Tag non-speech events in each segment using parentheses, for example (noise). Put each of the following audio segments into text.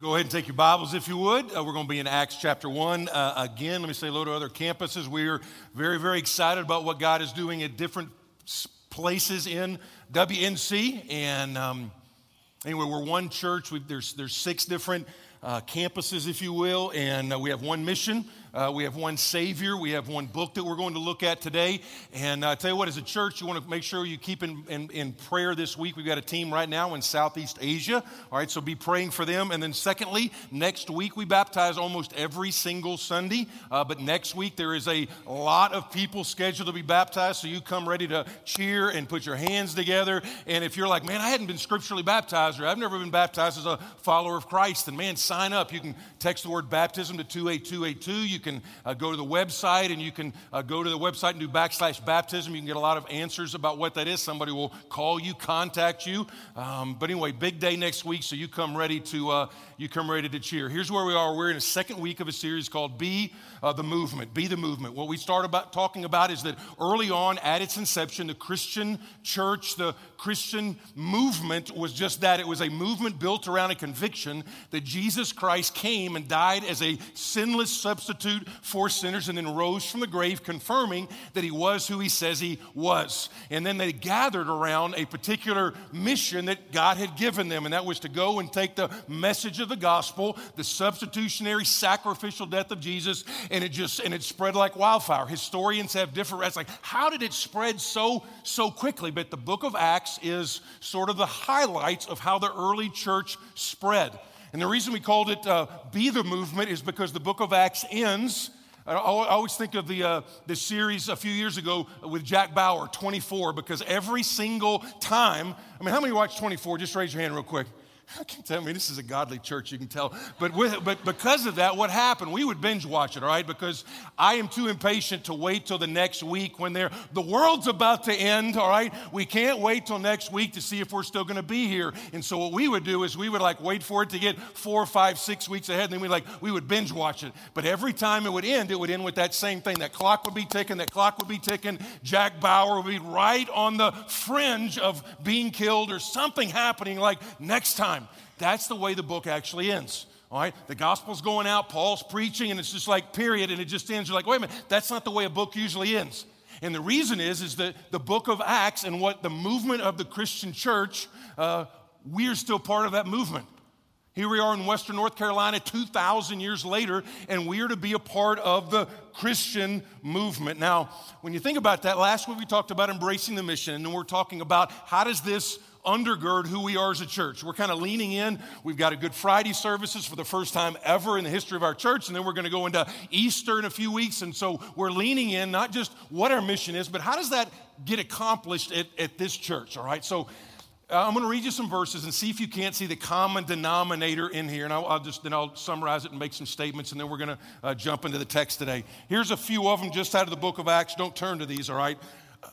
Go ahead and take your Bibles if you would. Uh, we're going to be in Acts chapter 1 uh, again. Let me say hello to other campuses. We are very, very excited about what God is doing at different places in WNC. And um, anyway, we're one church. We've, there's, there's six different uh, campuses, if you will, and uh, we have one mission. Uh, we have one Savior. We have one book that we're going to look at today. And I uh, tell you what, as a church, you want to make sure you keep in, in, in, prayer this week. We've got a team right now in Southeast Asia. All right, so be praying for them. And then, secondly, next week we baptize almost every single Sunday. Uh, but next week there is a lot of people scheduled to be baptized. So you come ready to cheer and put your hands together. And if you're like, man, I hadn't been scripturally baptized or I've never been baptized as a follower of Christ, then man, sign up. You can text the word baptism to 28282. You you can uh, go to the website and you can uh, go to the website and do backslash baptism. You can get a lot of answers about what that is. Somebody will call you, contact you. Um, but anyway, big day next week, so you come ready to uh, you come ready to cheer. Here's where we are. We're in a second week of a series called "Be uh, the Movement." Be the movement. What we start about talking about is that early on, at its inception, the Christian church, the Christian movement was just that. It was a movement built around a conviction that Jesus Christ came and died as a sinless substitute for sinners and then rose from the grave, confirming that he was who he says he was. And then they gathered around a particular mission that God had given them, and that was to go and take the message of the gospel, the substitutionary sacrificial death of Jesus, and it just and it spread like wildfire. Historians have different. It's like, how did it spread so so quickly? But the book of Acts is sort of the highlights of how the early church spread. And the reason we called it uh, Be the Movement is because the book of Acts ends. I always think of the, uh, the series a few years ago with Jack Bauer, 24, because every single time, I mean, how many watch 24? Just raise your hand real quick. (laughs) I can tell me this is a godly church, you can tell. But, with, but because of that, what happened? We would binge watch it, all right? Because I am too impatient to wait till the next week when they're, the world's about to end, all right? We can't wait till next week to see if we're still going to be here. And so what we would do is we would like wait for it to get four, five, six weeks ahead, and then we like we would binge watch it. But every time it would end, it would end with that same thing. That clock would be ticking, that clock would be ticking. Jack Bauer would be right on the fringe of being killed or something happening like next time time. That's the way the book actually ends. All right, the gospel's going out, Paul's preaching, and it's just like period, and it just ends. You're like, wait a minute, that's not the way a book usually ends. And the reason is, is that the book of Acts and what the movement of the Christian church, uh, we are still part of that movement. Here we are in Western North Carolina 2,000 years later, and we are to be a part of the Christian movement. Now, when you think about that, last week we talked about embracing the mission, and we're talking about how does this undergird who we are as a church. We're kind of leaning in. We've got a Good Friday services for the first time ever in the history of our church, and then we're going to go into Easter in a few weeks. And so we're leaning in not just what our mission is, but how does that get accomplished at, at this church, all right? So uh, I'm going to read you some verses and see if you can't see the common denominator in here, and I'll, I'll just then I'll summarize it and make some statements, and then we're going to uh, jump into the text today. Here's a few of them just out of the book of Acts. Don't turn to these, all right?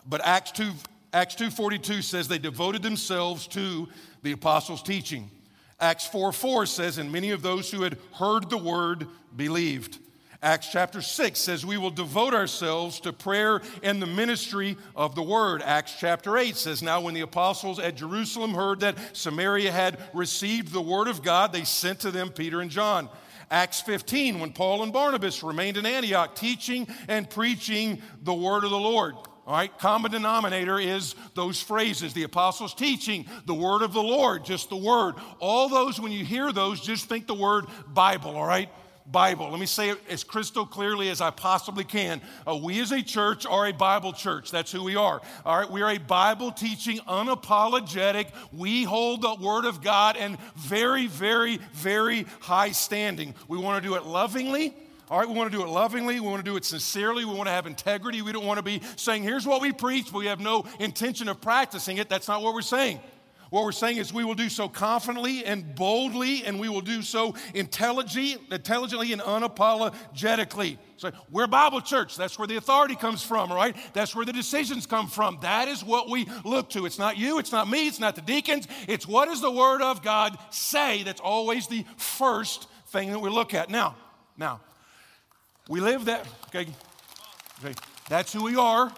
But Acts 2 Acts 2:42 says they devoted themselves to the apostles' teaching. Acts 4 4 says, and many of those who had heard the word believed. Acts chapter 6 says, We will devote ourselves to prayer and the ministry of the word. Acts chapter 8 says, Now when the apostles at Jerusalem heard that Samaria had received the word of God, they sent to them Peter and John. Acts 15, when Paul and Barnabas remained in Antioch, teaching and preaching the word of the Lord. All right, common denominator is those phrases the apostles' teaching, the word of the Lord, just the word. All those, when you hear those, just think the word Bible, all right? Bible. Let me say it as crystal clearly as I possibly can. Uh, we as a church are a Bible church. That's who we are. All right, we are a Bible teaching, unapologetic. We hold the Word of God in very, very, very high standing. We want to do it lovingly. All right, we want to do it lovingly. We want to do it sincerely. We want to have integrity. We don't want to be saying, here's what we preach, but we have no intention of practicing it. That's not what we're saying. What we're saying is we will do so confidently and boldly, and we will do so intelligently, intelligently and unapologetically. So we're Bible church. That's where the authority comes from, right? That's where the decisions come from. That is what we look to. It's not you, it's not me, it's not the deacons. It's what does the Word of God say? That's always the first thing that we look at. Now, now, we live that, okay? okay. That's who we are.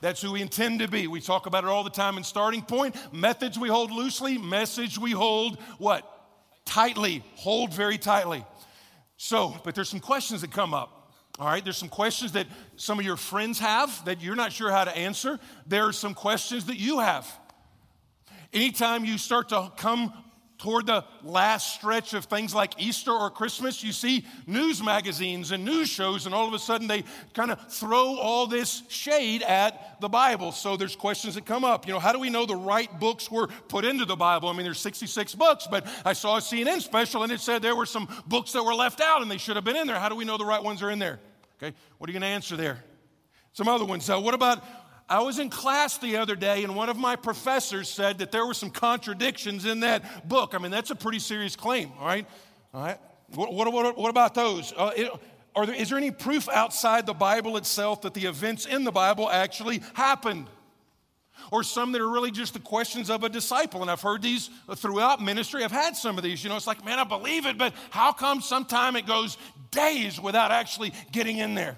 That's who we intend to be. We talk about it all the time in starting point. Methods we hold loosely, message we hold what? tightly, hold very tightly. So, but there's some questions that come up. All right, there's some questions that some of your friends have that you're not sure how to answer. There are some questions that you have. Anytime you start to come toward the last stretch of things like Easter or Christmas, you see news magazines and news shows, and all of a sudden they kind of throw all this shade at the Bible. So there's questions that come up. You know, how do we know the right books were put into the Bible? I mean, there's 66 books, but I saw a CNN special and it said there were some books that were left out and they should have been in there. How do we know the right ones are in there? Okay, what are you going to answer there? Some other ones. Uh, what about I was in class the other day, and one of my professors said that there were some contradictions in that book. I mean, that's a pretty serious claim, all right? All right? What, what, what, what about those? Uh, it, are there, is there any proof outside the Bible itself that the events in the Bible actually happened? Or some that are really just the questions of a disciple. And I've heard these throughout ministry. I've had some of these. You know, it's like, man, I believe it, but how come sometime it goes days without actually getting in there?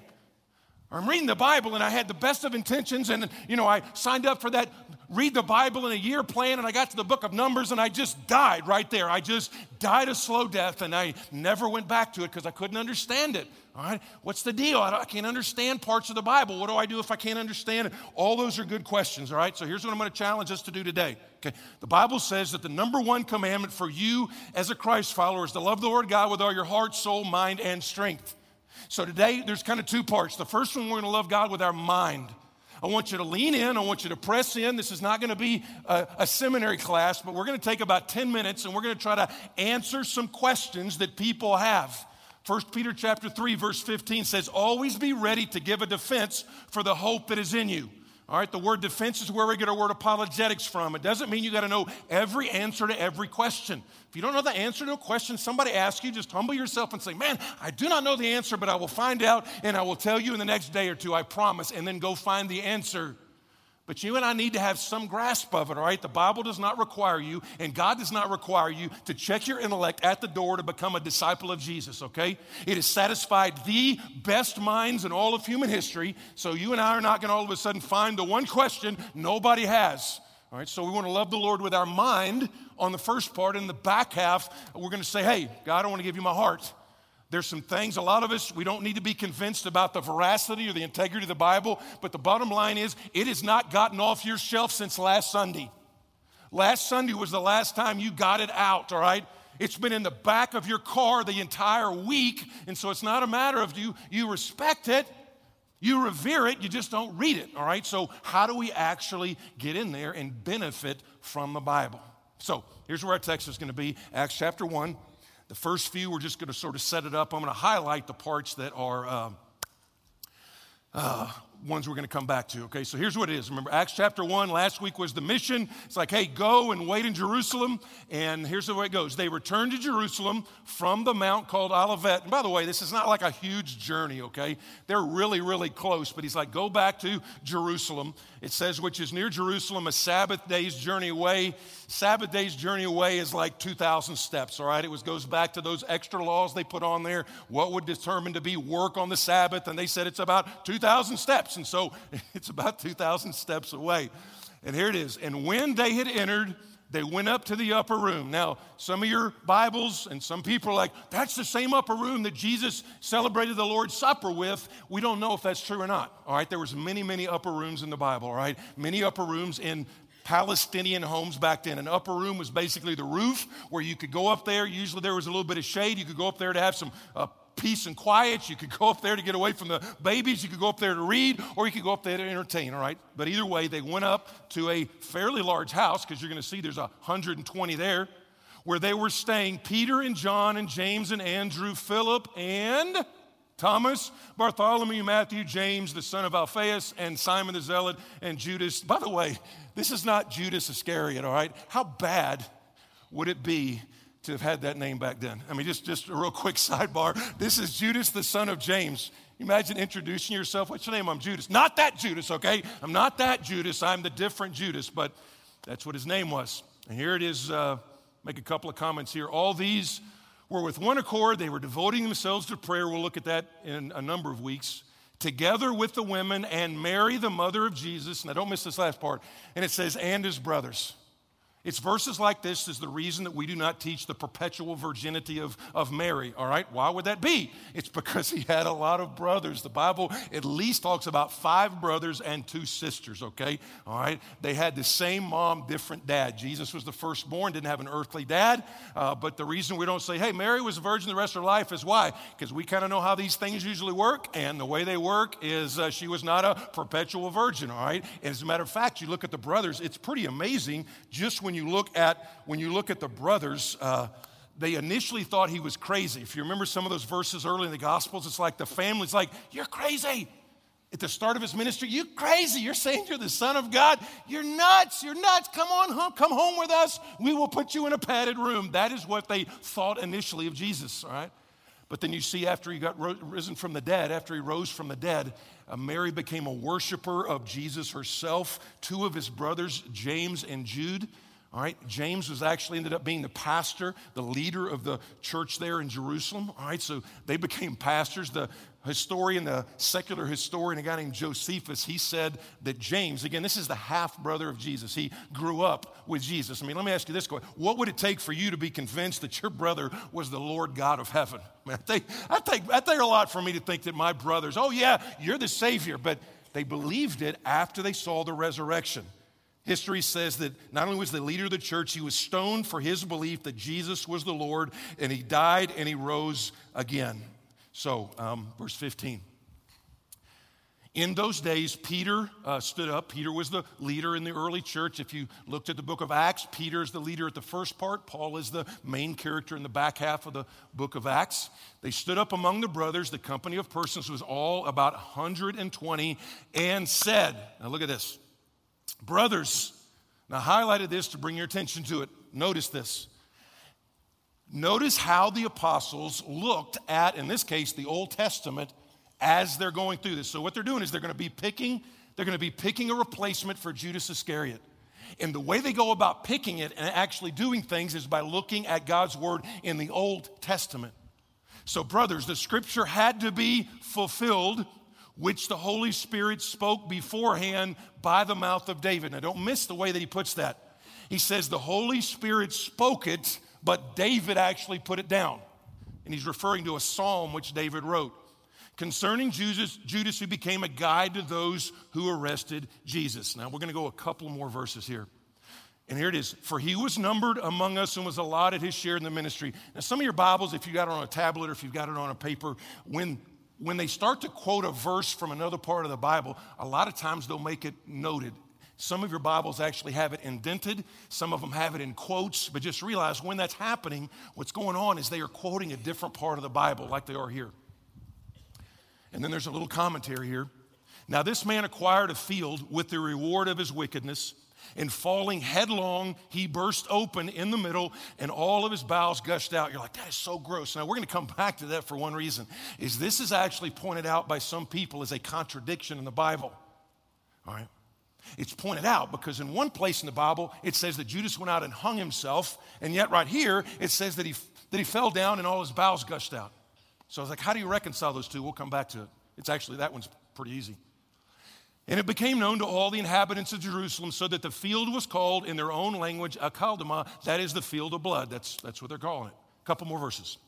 I'm reading the Bible and I had the best of intentions, and you know, I signed up for that read the Bible in a year plan, and I got to the book of Numbers and I just died right there. I just died a slow death, and I never went back to it because I couldn't understand it. All right, what's the deal? I, I, can't understand parts of the Bible. What do I do if I can't understand it? All those are good questions, all right? So here's what I'm going to challenge us to do today. Okay, the Bible says that the number one commandment for you as a Christ follower is to love the Lord God with all your heart, soul, mind, and strength. So today, there's kind of two parts. The first one, we're going to love God with our mind. I want you to lean in. I want you to press in. This is not going to be a, a, seminary class, but we're going to take about 10 minutes and we're going to try to answer some questions that people have. 1 Peter chapter 3 verse 15 says, "Always be ready to give a defense for the hope that is in you." All right, the word defense is where we get our word apologetics from. It doesn't mean you got to know every answer to every question. If you don't know the answer to a question, somebody asks you, just humble yourself and say, Man, I do not know the answer, but I will find out and I will tell you in the next day or two, I promise, and then go find the answer. But you and I need to have some grasp of it, all right? The Bible does not require you, and God does not require you to check your intellect at the door to become a disciple of Jesus, okay? It has satisfied the best minds in all of human history, so you and I are not to all of a sudden find the one question nobody has. All right, so we want to love the Lord with our mind on the first part. In the back half, we're to say, hey, God, I want to give you my heart. There's some things, a lot of us, we don't need to be convinced about the veracity or the integrity of the Bible, but the bottom line is it has not gotten off your shelf since last Sunday. Last Sunday was the last time you got it out, all right? It's been in the back of your car the entire week, and so it's not a matter of you, you respect it, you revere it, you just don't read it, all right? So, how do we actually get in there and benefit from the Bible? So, here's where our text is going to be Acts chapter 1, the first few, we're just going to sort of set it up. I'm going to highlight the parts that are uh, uh, ones we're going to come back to. Okay, so here's what it is. Remember, Acts chapter 1, last week was the mission. It's like, hey, go and wait in Jerusalem. And here's the way it goes they returned to Jerusalem from the mount called Olivet. And by the way, this is not like a huge journey, okay? They're really, really close. But he's like, go back to Jerusalem. It says, which is near Jerusalem, a Sabbath day's journey away. Sabbath day's journey away is like 2,000 steps, all right? It was, goes back to those extra laws they put on there. What would determine to be work on the Sabbath? And they said it's about 2,000 steps. And so (laughs) it's about 2,000 steps away. And here it is. And when they had entered, they went up to the upper room. Now, some of your Bibles and some people are like, that's the same upper room that Jesus celebrated the Lord's Supper with. We don't know if that's true or not. All right, there was many, many upper rooms in the Bible, all right? Many upper rooms in Palestinian homes back then. An upper room was basically the roof where you could go up there. Usually there was a little bit of shade. You could go up there to have some uh, peace and quiet. You could go up there to get away from the babies. You could go up there to read, or you could go up there to entertain, all right? But either way, they went up to a fairly large house because you're going to see there's 120 there where they were staying Peter and John and James and Andrew, Philip and Thomas, Bartholomew, Matthew, James, the son of Alphaeus, and Simon the Zealot, and Judas. By the way, this is not Judas Iscariot, all right? How bad would it be to have had that name back then. I mean, just, just a real quick (laughs) sidebar. This is Judas, the son of James. Imagine introducing yourself. What's your name? I'm Judas. Not that Judas, okay? I'm not that Judas. I'm the different Judas, but that's what his name was. And here it is. Uh, make a couple of comments here. All these were with one accord. They were devoting themselves to prayer. We'll look at that in a number of weeks. Together with the women and Mary, the mother of Jesus. Now, don't miss this last part. And it says, and his brothers. It's verses like this is the reason that we do not teach the perpetual virginity of, of Mary, all right? Why would that be? It's because he had a lot of brothers. The Bible at least talks about five brothers and two sisters, okay? All right? They had the same mom, different dad. Jesus was the firstborn, didn't have an earthly dad. Uh, but the reason we don't say, hey, Mary was a virgin the rest of her life is why? Because we kind of know how these things usually work. And the way they work is uh, she was not a perpetual virgin, all right? And as a matter of fact, you look at the brothers, it's pretty amazing just when you look at when you look at the brothers. Uh, they initially thought he was crazy. If you remember some of those verses early in the Gospels, it's like the family's like, You're crazy. At the start of his ministry, you crazy. You're saying you're the Son of God. You're nuts. You're nuts. Come on home. Come home with us. We will put you in a padded room. That is what they thought initially of Jesus, all right? But then you see, after he got risen from the dead, after he rose from the dead, uh, Mary became a worshiper of Jesus herself. Two of his brothers, James and Jude, all right, James was actually ended up being the pastor, the leader of the church there in Jerusalem. All right, so they became pastors. The historian, the secular historian, a guy named Josephus, he said that James, again, this is the half brother of Jesus. He grew up with Jesus. I mean, let me ask you this question What would it take for you to be convinced that your brother was the Lord God of heaven? I, mean, I, think, I, think, I think a lot for me to think that my brothers, oh, yeah, you're the Savior, but they believed it after they saw the resurrection. History says that not only was the leader of the church, he was stoned for his belief that Jesus was the Lord, and he died and he rose again. So, um, verse 15. In those days, Peter uh, stood up. Peter was the leader in the early church. If you looked at the book of Acts, Peter is the leader at the first part. Paul is the main character in the back half of the book of Acts. They stood up among the brothers. The company of persons was all about 120 and said, Now look at this. Brothers, now highlighted this to bring your attention to it. Notice this. Notice how the apostles looked at, in this case, the Old Testament as they're going through this. So what they're doing is they're going to be picking, they're going to be picking a replacement for Judas Iscariot. And the way they go about picking it and actually doing things is by looking at God's word in the Old Testament. So, brothers, the scripture had to be fulfilled which the Holy Spirit spoke beforehand by the mouth of David. Now, don't miss the way that he puts that. He says the Holy Spirit spoke it, but David actually put it down. And he's referring to a psalm which David wrote concerning Judas, Judas who became a guide to those who arrested Jesus. Now, we're going to go a couple more verses here. And here it is. For he was numbered among us and was allotted his share in the ministry. Now, some of your Bibles, if you got it on a tablet or if you've got it on a paper, when when they start to quote a verse from another part of the Bible, a lot of times they'll make it noted. Some of your Bibles actually have it indented, some of them have it in quotes, but just realize when that's happening, what's going on is they are quoting a different part of the Bible, like they are here. And then there's a little commentary here. Now, this man acquired a field with the reward of his wickedness and falling headlong, he burst open in the middle and all of his bowels gushed out. You're like, that is so gross. Now, we're going to come back to that for one reason, is this is actually pointed out by some people as a contradiction in the Bible. All right? It's pointed out because in one place in the Bible, it says that Judas went out and hung himself, and yet right here, it says that he, that he fell down and all his bowels gushed out. So I was like, how do you reconcile those two? We'll come back to it. It's actually, that one's pretty easy. And it became known to all the inhabitants of Jerusalem, so that the field was called in their own language Akeldama, that is the field of blood. That's, that's what they're calling it. A couple more verses.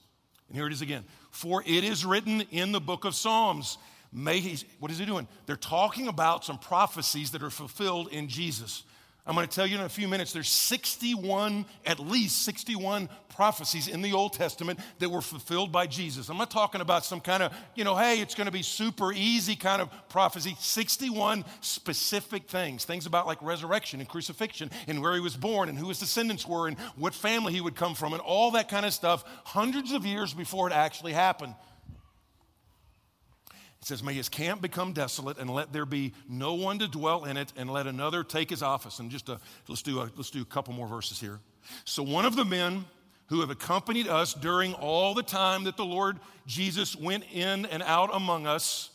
And here it is again. For it is written in the book of Psalms. May he, what is he doing? They're talking about some prophecies that are fulfilled in Jesus. I'm going to tell you in a few minutes, there's 61, at least 61 prophecies in the Old Testament that were fulfilled by Jesus. I'm not talking about some kind of, you know, hey, it's going to be super easy kind of prophecy. 61 specific things, things about like resurrection and crucifixion and where he was born and who his descendants were and what family he would come from and all that kind of stuff, hundreds of years before it actually happened. It says, May his camp become desolate, and let there be no one to dwell in it, and let another take his office. And just a, let's, do a, let's do a couple more verses here. So one of the men who have accompanied us during all the time that the Lord Jesus went in and out among us,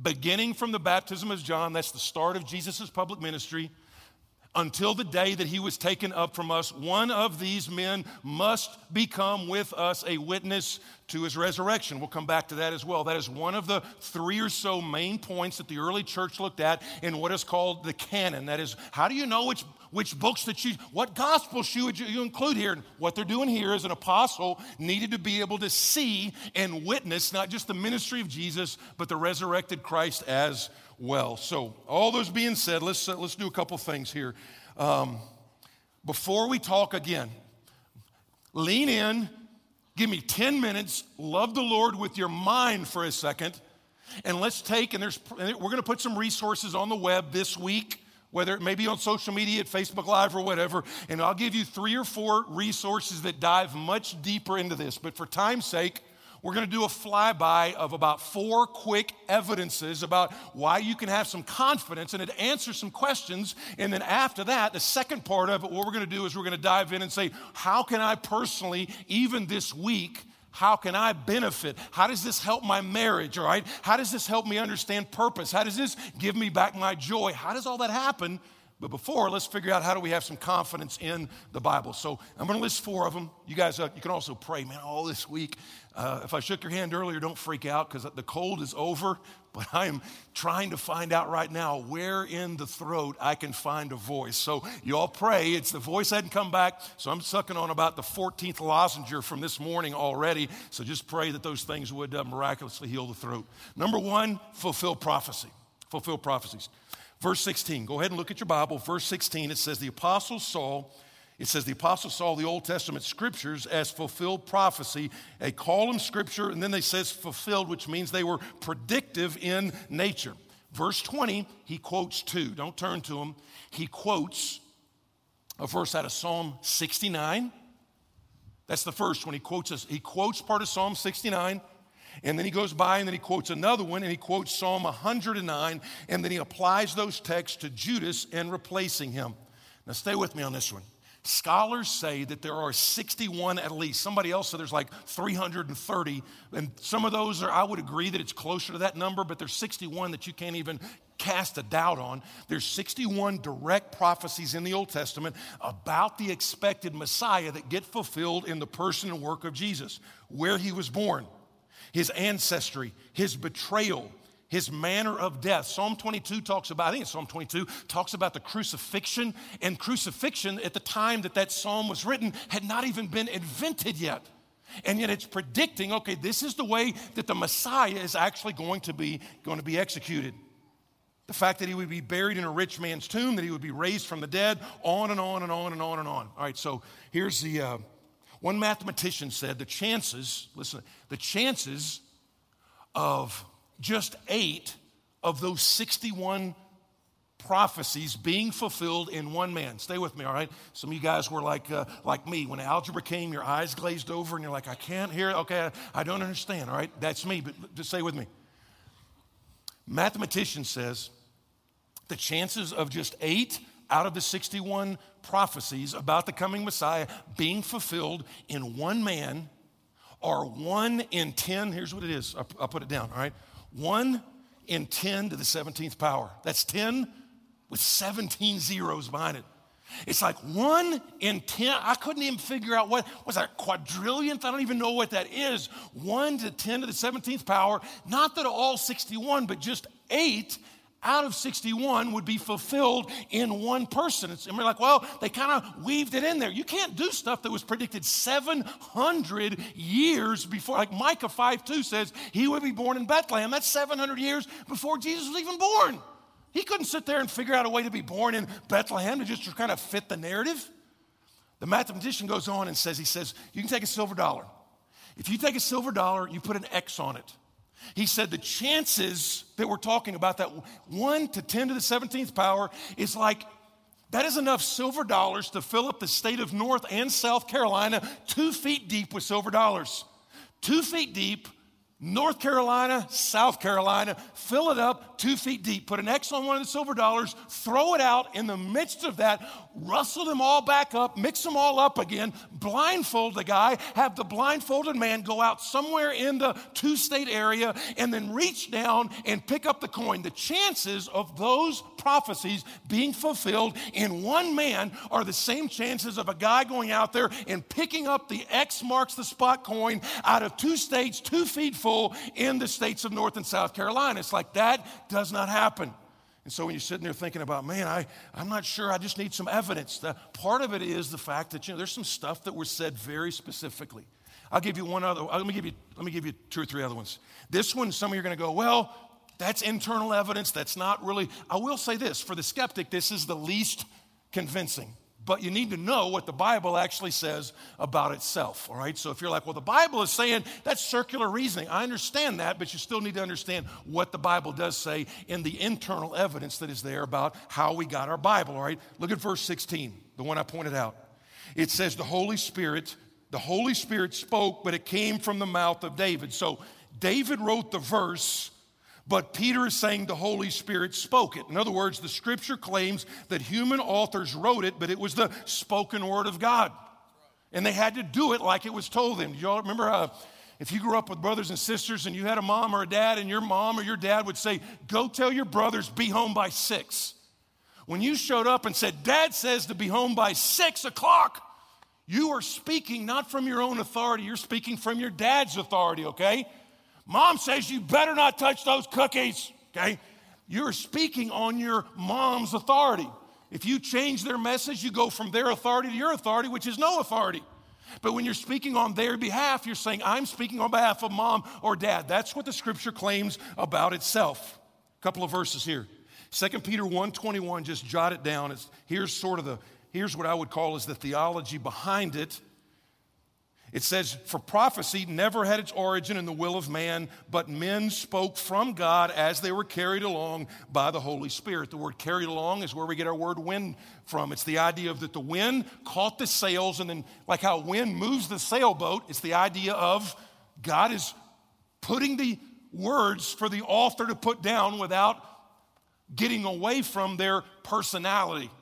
beginning from the baptism of John, that's the start of Jesus' public ministry, until the day that he was taken up from us, one of these men must become with us a witness to his resurrection. We'll come back to that as well. That is one of the three or so main points that the early church looked at in what is called the canon. That is, how do you know which, which books that you, what gospels should you include here. And what they're doing here is an apostle needed to be able to see and witness not just the ministry of Jesus, but the resurrected Christ as well. So, all those being said, let's, uh, let's do a couple things here. Um, before we talk again, lean in, give me 10 minutes, love the Lord with your mind for a second, and let's take, and there's, we're going to put some resources on the web this week whether it may be on social media, at Facebook Live, or whatever. And I'll give you three or four resources that dive much deeper into this. But for time's sake, we're going to do a flyby of about four quick evidences about why you can have some confidence and it answers some questions. And then after that, the second part of it, what we're going to do is we're going to dive in and say, how can I personally, even this week, how can I benefit? How does this help my marriage, all right? How does this help me understand purpose? How does this give me back my joy? How does all that happen? But before, let's figure out how do we have some confidence in the Bible. So I'm going to list four of them. You guys, uh, you can also pray, man, all this week. Uh, if I shook your hand earlier, don't freak out because the cold is over. (laughs) But I am trying to find out right now where in the throat I can find a voice. So you all pray. It's the voice hadn't come back. So I'm sucking on about the 14th lozenge from this morning already. So just pray that those things would uh, miraculously heal the throat. Number one, fulfill prophecy. Fulfill prophecies. Verse 16, go ahead and look at your Bible. Verse 16, it says, The apostle Saul, it says, The apostle saw the Old Testament scriptures as fulfilled prophecy. They call them scripture, and then they says fulfilled, which means they were predictive in nature. Verse 20, he quotes two. Don't turn to them. He quotes a verse out of Psalm 69. That's the first one. He quotes us. He quotes part of Psalm 69. And then he goes by and then he quotes another one and he quotes Psalm 109 and then he applies those texts to Judas and replacing him. Now, stay with me on this one. Scholars say that there are 61 at least. Somebody else said there's like 330. And some of those are, I would agree that it's closer to that number, but there's 61 that you can't even cast a doubt on. There's 61 direct prophecies in the Old Testament about the expected Messiah that get fulfilled in the person and work of Jesus, where he was born his ancestry, his betrayal, his manner of death. Psalm 22 talks about, I think it's Psalm 22, talks about the crucifixion. And crucifixion at the time that that psalm was written had not even been invented yet. And yet it's predicting, okay, this is the way that the Messiah is actually going to be, going to be executed. The fact that he would be buried in a rich man's tomb, that he would be raised from the dead, on and on and on and on and on. All right, so here's the, uh, one mathematician said the chances, listen, the chances of just eight of those 61 prophecies being fulfilled in one man. Stay with me, all right? Some of you guys were like, uh, like me. When algebra came, your eyes glazed over and you're like, I can't hear it. Okay, I, I don't understand, all right? That's me, but just stay with me. Mathematician says the chances of just eight out of the 61 prophecies about the coming Messiah being fulfilled in one man are one in 10. Here's what it is I'll, put it down, all right? One in 10 to the 17th power. That's 10 with 17 zeros behind it. It's like one in 10. I couldn't even figure out what was that quadrillionth? I don't even know what that is. One to 10 to the 17th power. Not that all 61, but just eight out of 61 would be fulfilled in one person. And we're like, well, they kind of weaved it in there. You can't do stuff that was predicted 700 years before. Like Micah 5 2 says, he would be born in Bethlehem. That's 700 years before Jesus was even born. He couldn't sit there and figure out a way to be born in Bethlehem to just kind of fit the narrative. The mathematician goes on and says, he says, you can take a silver dollar. If you take a silver dollar, you put an X on it. He said the chances that we're talking about, that 1 to 10 to the 17th power, is like that is enough silver dollars to fill up the state of North and South Carolina two feet deep with silver dollars. Two feet deep North Carolina, South Carolina, fill it up two feet deep, put an X on one of the silver dollars, throw it out in the midst of that, rustle them all back up, mix them all up again, blindfold the guy, have the blindfolded man go out somewhere in the two state area, and then reach down and pick up the coin. The chances of those prophecies being fulfilled in one man are the same chances of a guy going out there and picking up the X marks the spot coin out of two states, two feet in the states of North and South Carolina. It's like that does not happen. And so when you're sitting there thinking about, man, I, I'm not sure, I just need some evidence. The, part of it is the fact that, you know, there's some stuff that was said very specifically. I'll give you one other, uh, let me give you, let me give you two or three other ones. This one, some of you are going to go, well, that's internal evidence. That's not really, I will say this for the skeptic, this is the least convincing. But you need to know what the Bible actually says about itself, all right? So if you're like, well, the Bible is saying that's circular reasoning, I understand that, but you still need to understand what the Bible does say in the internal evidence that is there about how we got our Bible, all right? Look at verse 16, the one I pointed out. It says, the Holy Spirit, the Holy Spirit spoke, but it came from the mouth of David. So David wrote the verse but Peter is saying the Holy Spirit spoke it. In other words, the scripture claims that human authors wrote it, but it was the spoken word of God. And they had to do it like it was told them. Do Y'all remember uh, if you grew up with brothers and sisters and you had a mom or a dad, and your mom or your dad would say, Go tell your brothers, be home by six. When you showed up and said, Dad says to be home by six o'clock, you are speaking not from your own authority, you're speaking from your dad's authority, okay? Mom says you better not touch those cookies, okay? You're speaking on your mom's authority. If you change their message, you go from their authority to your authority, which is no authority. But when you're speaking on their behalf, you're saying, I'm speaking on behalf of mom or dad. That's what the scripture claims about itself. A couple of verses here. 2 Peter 1:21, just jot it down. It's, here's sort of the, here's what I would call is the theology behind it. It says, For prophecy never had its origin in the will of man, but men spoke from God as they were carried along by the Holy Spirit. The word carried along is where we get our word wind from. It's the idea of that the wind caught the sails, and then, like how wind moves the sailboat, it's the idea of God is putting the words for the author to put down without getting away from their personality.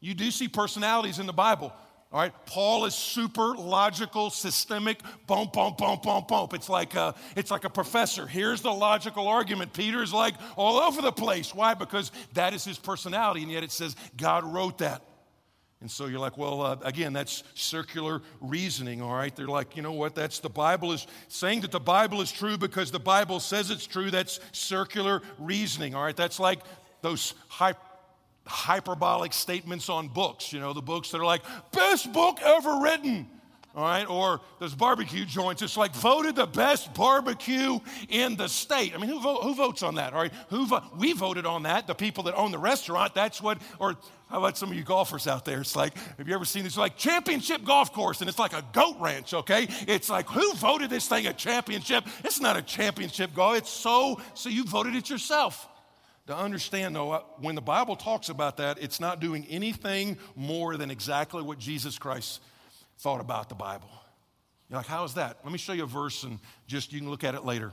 You do see personalities in the Bible. All right, Paul is super logical, systemic, bump, bump, bump, bump, bump. It's like a, it's like a professor. Here's the logical argument. Peter's like all over the place. Why? Because that is his personality, and yet it says God wrote that. And so you're like, well, uh, again, that's circular reasoning, all right? They're like, you know what? That's the Bible is saying that the Bible is true because the Bible says it's true. That's circular reasoning, all right? That's like those high hyperbolic statements on books, you know, the books that are like, best book ever written. All right, or those barbecue joints. It's like voted the best barbecue in the state. I mean, who, vote, who votes on that? All right, who vo- we voted on that. The people that own the restaurant. That's what. Or how about some of you golfers out there? It's like, have you ever seen this? Like championship golf course, and it's like a goat ranch. Okay, it's like who voted this thing a championship? It's not a championship golf. It's so. So you voted it yourself to understand, though, uh, when the Bible talks about that, it's not doing anything more than exactly what Jesus Christ thought about the Bible. You're like, how is that? Let me show you a verse and just you can look at it later.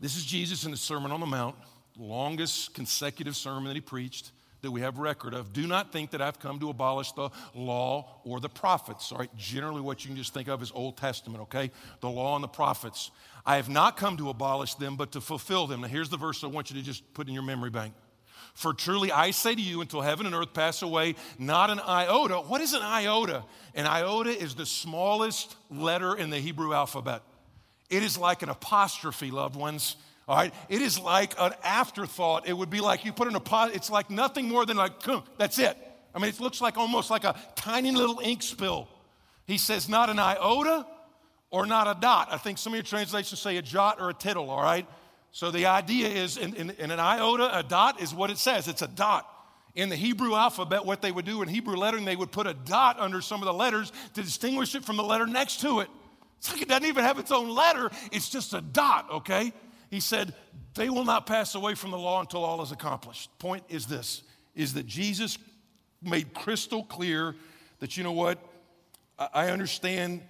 This is Jesus in the Sermon on the Mount, longest consecutive sermon that he preached that we have record of. Do not think that I've come to abolish the law or the prophets. All right, generally what you can just think of as Old Testament, okay? The law and the prophets. I have not come to abolish them, but to fulfill them. Now, here's the verse I want you to just put in your memory bank. For truly I say to you, until heaven and earth pass away, not an iota. What is an iota? An iota is the smallest letter in the Hebrew alphabet. It is like an apostrophe, loved ones. All right, it is like an afterthought. It would be like you put an apostrophe. It's like nothing more than like, that's it. I mean, it looks like almost like a tiny little ink spill. He says, not an iota, or not a dot. I think some of your translations say a jot or a tittle, all right? So the idea is in, in, in, an iota, a dot is what it says. It's a dot. In the Hebrew alphabet, what they would do in Hebrew lettering, they would put a dot under some of the letters to distinguish it from the letter next to it. It's like it doesn't even have its own letter, it's just a dot, okay? He said, they will not pass away from the law until all is accomplished. Point is this is that Jesus made crystal clear that, you know what, I understand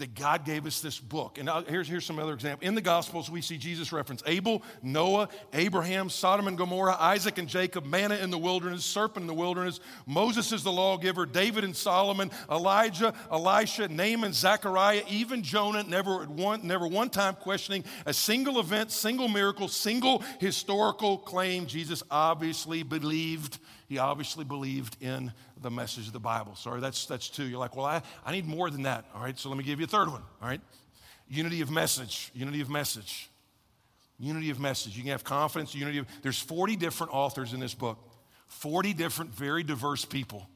that God gave us this book. And here's, here's some other example. In the Gospels, we see Jesus reference Abel, Noah, Abraham, Sodom and Gomorrah, Isaac and Jacob, manna in the wilderness, serpent in the wilderness, Moses is the lawgiver, David and Solomon, Elijah, Elisha, Naaman, Zechariah, even Jonah, never one, never one time questioning a single event, single miracle, single historical claim. Jesus obviously believed he obviously believed in the message of the Bible. Sorry, that's, that's two. You're like, well, I, I need more than that. All right, so let me give you a third one. All right, unity of message. Unity of message. Unity of message. You can have confidence, unity of. There's 40 different authors in this book, 40 different, very diverse people,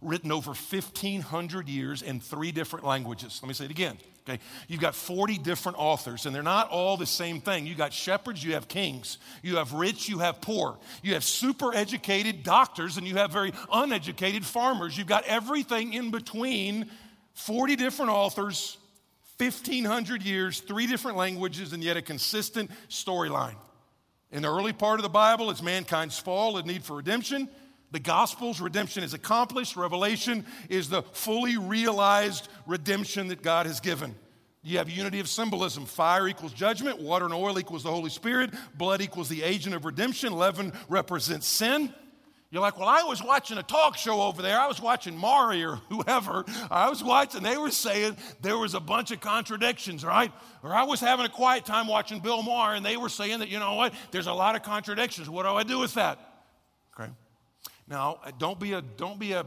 written over 1,500 years in three different languages. Let me say it again. Okay, you've got 40 different authors, and they're not all the same thing. You've got shepherds, you have kings, you have rich, you have poor, you have super educated doctors, and you have very uneducated farmers. You've got everything in between 40 different authors, 1,500 years, three different languages, and yet a consistent storyline. In the early part of the Bible, it's mankind's fall and need for redemption. The Gospels, redemption is accomplished. Revelation is the fully realized redemption that God has given. You have unity of symbolism. Fire equals judgment, water and oil equals the Holy Spirit, blood equals the agent of redemption, leaven represents sin. You're like, well, I was watching a talk show over there. I was watching Maury or whoever. I was watching, they were saying there was a bunch of contradictions, right? Or I was having a quiet time watching Bill Maher, and they were saying that, you know what, there's a lot of contradictions. What do I do with that? Now, uh, don't be a, don't be a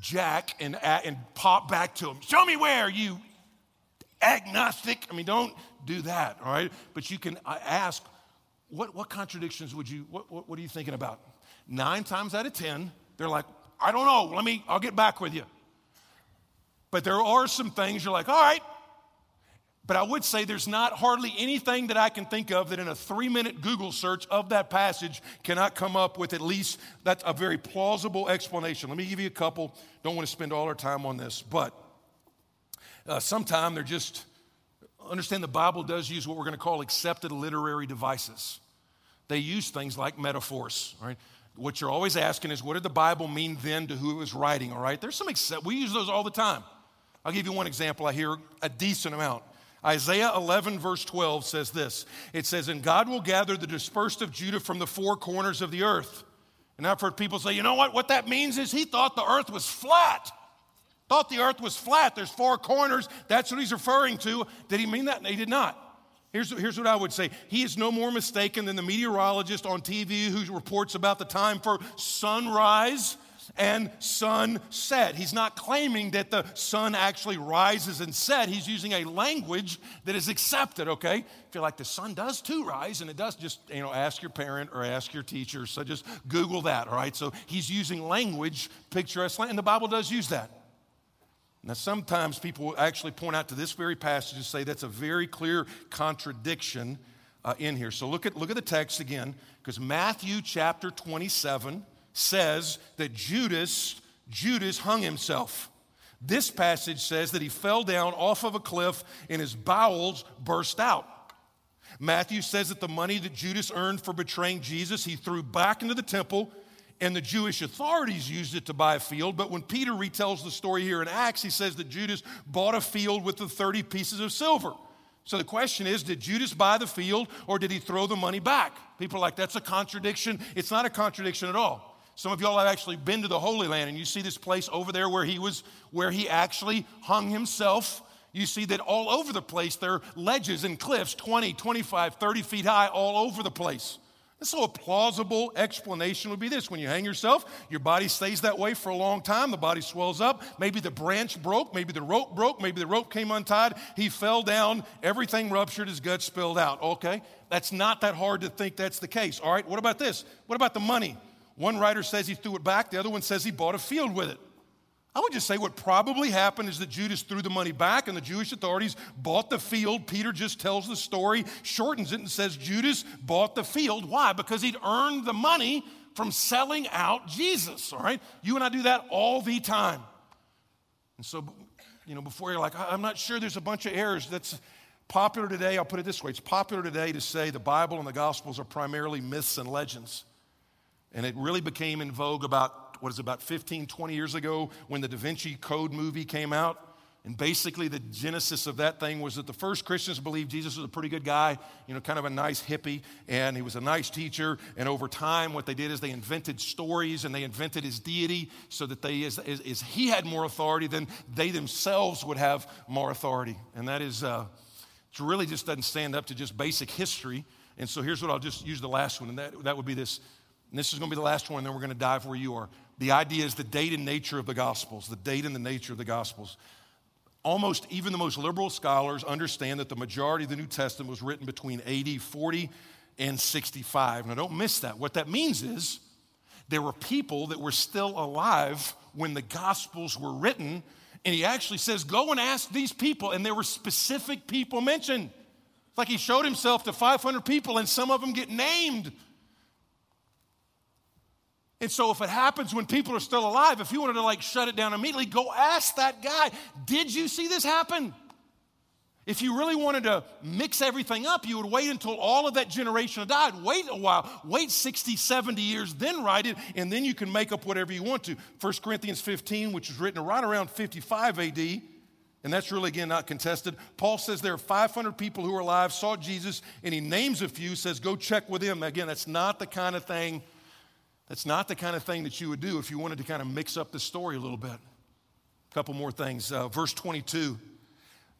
jack and, and pop back to him. Show me where, you agnostic. I mean, don't do that, all right? But you can uh, ask, what, what contradictions would you, what, what, what are you thinking about? Nine times out of 10, they're like, I don't know, let me, I'll get back with you. But there are some things you're like, all right. But I would say there's not hardly anything that I can think of that in a three minute Google search of that passage cannot come up with at least that's a very plausible explanation. Let me give you a couple. Don't want to spend all our time on this, but uh, sometimes they're just, understand the Bible does use what we're going to call accepted literary devices. They use things like metaphors, right? what you're always asking is, what did the Bible mean then to who it was writing, all right? There's some, except we use those all the time. I'll give you one example I hear a decent amount. Isaiah 11, verse 12 says this It says, And God will gather the dispersed of Judah from the four corners of the earth. And I've heard people say, you know what? What that means is he thought the earth was flat. Thought the earth was flat. There's four corners. That's what he's referring to. Did he mean that? he did not. Here's, here's what I would say He is no more mistaken than the meteorologist on TV who reports about the time for sunrise and sunset. He's not claiming that the sun actually rises and set. He's using a language that is accepted, okay? Feel like the sun does too rise, and it does just, you know, ask your parent or ask your teacher. So just Google that, all right? So he's using language, picturesque, and the Bible does use that. Now, sometimes people actually point out to this very passage and say that's a very clear contradiction uh, in here. So look at, look at the text again, because Matthew chapter 27 says that Judas, Judas hung himself. This passage says that he fell down off of a cliff and his bowels burst out. Matthew says that the money that Judas earned for betraying Jesus, he threw back into the temple and the Jewish authorities used it to buy a field. But when Peter retells the story here in Acts, he says that Judas bought a field with the 30 pieces of silver. So the question is did Judas buy the field or did he throw the money back? People are like, that's a contradiction. It's not a contradiction at all. Some of y'all have actually been to the Holy Land and you see this place over there where he was, where he actually hung himself. You see that all over the place there are ledges and cliffs 20, 25, 30 feet high all over the place. So, a plausible explanation would be this when you hang yourself, your body stays that way for a long time, the body swells up. Maybe the branch broke, maybe the rope broke, maybe the rope came untied. He fell down, everything ruptured, his gut spilled out. Okay, that's not that hard to think that's the case. All right, what about this? What about the money? One writer says he threw it back, the other one says he bought a field with it. I would just say what probably happened is that Judas threw the money back and the Jewish authorities bought the field. Peter just tells the story, shortens it, and says Judas bought the field. Why? Because he'd earned the money from selling out Jesus, all right? You and I do that all the time. And so, you know, before you're like, I'm not sure there's a bunch of errors. That's popular today. I'll put it this way it's popular today to say the Bible and the Gospels are primarily myths and legends. And it really became in vogue about what is it, about 15, 20 years ago when the Da Vinci Code movie came out. And basically, the genesis of that thing was that the first Christians believed Jesus was a pretty good guy, you know, kind of a nice hippie, and he was a nice teacher. And over time, what they did is they invented stories and they invented his deity so that they, as, as, as he had more authority, then they themselves would have more authority. And that is, uh, it really just doesn't stand up to just basic history. And so here's what I'll just use the last one, and that, that would be this. And this is going to be the last one, and then we're going to dive where you are. The idea is the date and nature of the Gospels, the date and the nature of the Gospels. almost even the most liberal scholars understand that the majority of the New Testament was written between AD 40 and 65. Now, don't miss that. What that means is there were people that were still alive when the Gospels were written. And he actually says, Go and ask these people. And there were specific people mentioned. It's like he showed himself to 500 people, and some of them get named. And so, if it happens when people are still alive, if you wanted to like shut it down immediately, go ask that guy, Did you see this happen? If you really wanted to mix everything up, you would wait until all of that generation died. Wait a while, wait 60, 70 years, then write it, and then you can make up whatever you want to. 1 Corinthians 15, which was written right around 55 AD, and that's really, again, not contested. Paul says there are 500 people who are alive, saw Jesus, and he names a few, says, go check with them. Again, that's not the kind of thing, that's not the kind of thing that you would do if you wanted to kind of mix up the story a little bit. A couple more things. Uh, verse 22.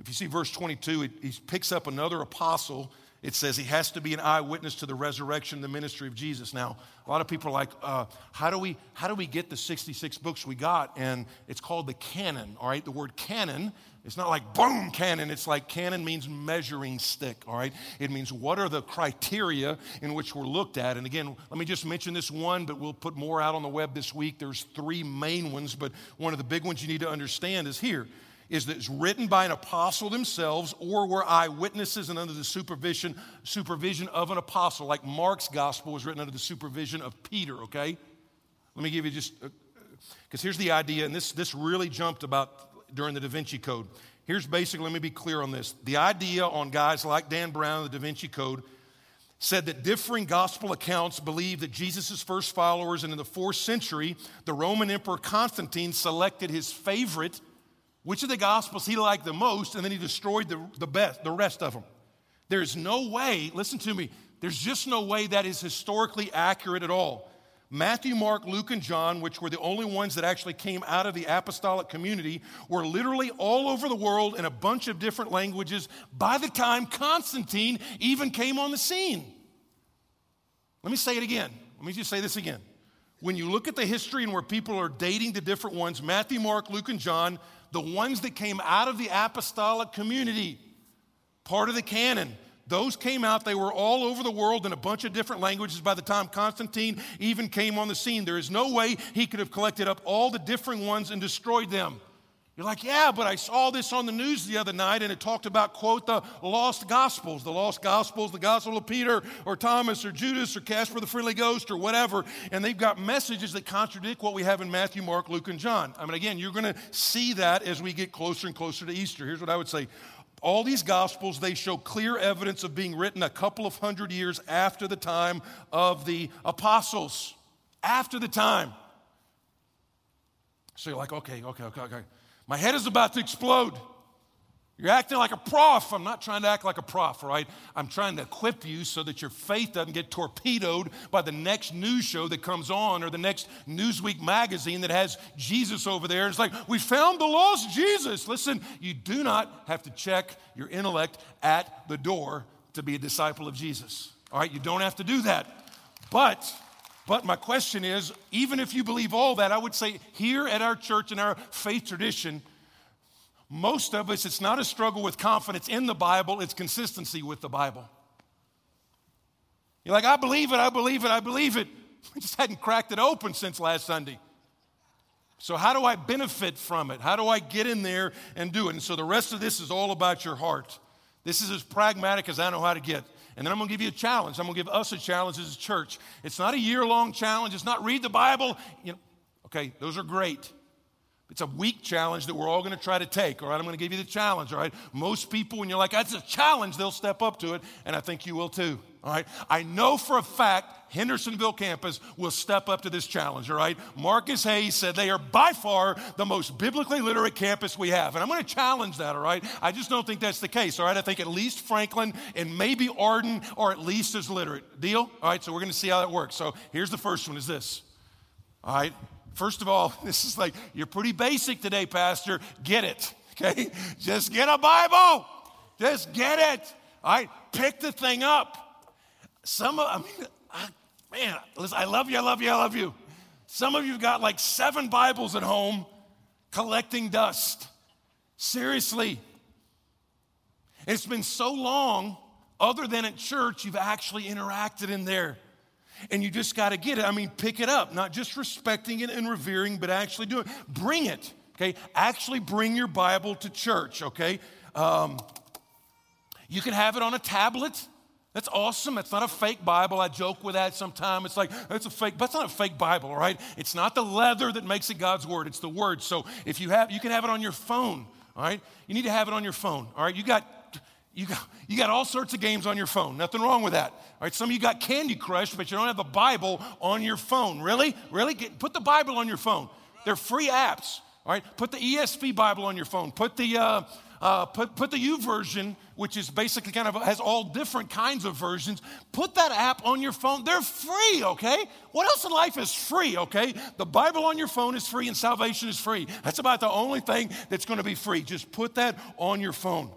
If you see verse 22, it, he picks up another apostle. It says he has to be an eyewitness to the resurrection, the ministry of Jesus. Now, a lot of people are like, uh, how, do we, how do we get the 66 books we got? And it's called the canon, all right? The word canon, it's not like boom, canon. It's like canon means measuring stick, all right? It means what are the criteria in which we're looked at. And again, let me just mention this one, but we'll put more out on the web this week. There's three main ones, but one of the big ones you need to understand is here is that it's written by an apostle themselves or were eyewitnesses and under the supervision, supervision of an apostle. Like Mark's gospel was written under the supervision of Peter, okay? Let me give you just, because uh, here's the idea, and this, this really jumped about during the Da Vinci Code. Here's basically, let me be clear on this. The idea on guys like Dan Brown, the Da Vinci Code, said that differing gospel accounts believe that Jesus' first followers, and in the fourth century, the Roman Emperor Constantine selected his favorite which of the gospels he liked the most, and then he destroyed the, the best, the rest of them. There's no way, listen to me, there's just no way that is historically accurate at all. Matthew, Mark, Luke, and John, which were the only ones that actually came out of the apostolic community, were literally all over the world in a bunch of different languages by the time Constantine even came on the scene. Let me say it again. Let me just say this again. When you look at the history and where people are dating the different ones, Matthew, Mark, Luke, and John, the ones that came out of the apostolic community, part of the canon. Those came out, they were all over the world in a bunch of different languages by the time Constantine even came on the scene. There is no way he could have collected up all the different ones and destroyed them. You're like, yeah, but I saw this on the news the other night and it talked about, quote, the lost gospels, the lost gospels, the gospel of Peter or Thomas or Judas or Casper the Friendly Ghost or whatever. And they've got messages that contradict what we have in Matthew, Mark, Luke, and John. I mean, again, you're going to see that as we get closer and closer to Easter. Here's what I would say. All these gospels, they show clear evidence of being written a couple of hundred years after the time of the apostles. After the time. So you're like, okay, okay, okay, okay. My head is about to explode. You're acting like a prof. I'm not trying to act like a prof, right? I'm trying to equip you so that your faith doesn't get torpedoed by the next news show that comes on or the next Newsweek magazine that has Jesus over there. It's like, we found the lost Jesus. Listen, you do not have to check your intellect at the door to be a disciple of Jesus. All right, you don't have to do that. But but my question is even if you believe all that, I would say here at our church, in our faith tradition, most of us, it's not a struggle with confidence in the Bible, it's consistency with the Bible. You're like, I believe it, I believe it, I believe it. (laughs) I just hadn't cracked it open since last Sunday. So, how do I benefit from it? How do I get in there and do it? And so, the rest of this is all about your heart. This is as pragmatic as I know how to get. And then I'm going to give you a challenge. I'm going to give us a challenge as a church. It's not a year long challenge. It's not read the Bible. You know, okay, those are great. It's a week challenge that we're all going to try to take. All right, I'm going to give you the challenge. All right, most people, when you're like, that's a challenge, they'll step up to it, and I think you will too. All right, I know for a fact Hendersonville campus will step up to this challenge, all right? Marcus Hayes said they are by far the most biblically literate campus we have. And I'm going to challenge that, all right? I just don't think that's the case, all right? I think at least Franklin and maybe Arden are at least as literate. Deal? All right, so we're going to see how that works. So here's the first one is this. All right? First of all, (laughs) this is like, you're pretty basic today, Pastor. Get it, (laughs) okay? Just get a Bible. Just get it. All right? Pick the thing up. Some of, I mean, Man, listen, I love you, I love you, I love you. Some of you got like seven Bibles at home collecting dust. Seriously. It's been so long, other than at church, you've actually interacted in there. And you just got to get it. I mean, pick it up, not just respecting it and revering, but actually do it. Bring it, okay? Actually bring your Bible to church, okay? Um, you can have it on a tablet. That's awesome. That's not a fake Bible. I joke with that sometimes. It's like, it's a fake, but it's not a fake Bible, right? It's not the leather that makes it God's word, it's the word. So if you have, you can have it on your phone, all right? You need to have it on your phone, all right? You got, you got, you got all sorts of games on your phone. Nothing wrong with that. All right, some of you got Candy Crush, but you don't have the Bible on your phone. Really? Really? Get, put the Bible on your phone. They're free apps. All right, put the ESV Bible on your phone. Put the uh, uh, put, put the version, which is basically kind of has all different kinds of versions. Put that app on your phone. They're free, okay? What else in life is free, okay? The Bible on your phone is free and salvation is free. That's about the only thing that's going to be free. Just put that on your phone.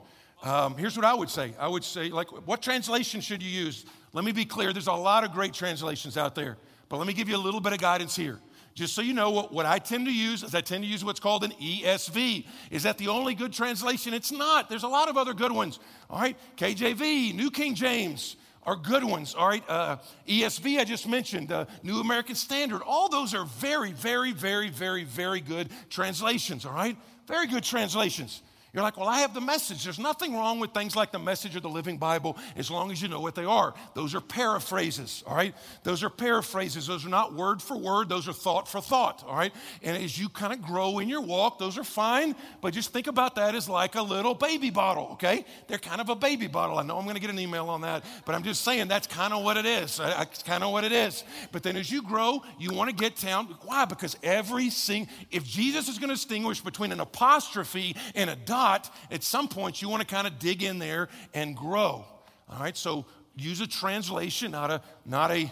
Um, here's what I would say I would say, like, what translation should you use? Let me be clear there's a lot of great translations out there, but let me give you a little bit of guidance here. Just so you know, what, what I tend to use is I tend to use what's called an ESV. Is that the only good translation? It's not. There's a lot of other good ones. All right, KJV, New King James are good ones. All right, uh, ESV I just mentioned, uh, New American Standard. All those are very, very, very, very, very good translations. All right, very good translations. You're like, well, I have the message. There's nothing wrong with things like the message of the Living Bible as long as you know what they are. Those are paraphrases, all right? Those are paraphrases. Those are not word for word, those are thought for thought, all right? And as you kind of grow in your walk, those are fine, but just think about that as like a little baby bottle, okay? They're kind of a baby bottle. I know I'm going to get an email on that, but I'm just saying that's kind of what it is. That's kind of what it is. But then as you grow, you want to get down. Why? Because every single, if Jesus is going to distinguish between an apostrophe and a dot, at some point you want to kind of dig in there and grow. All right, so use a translation, not a, not a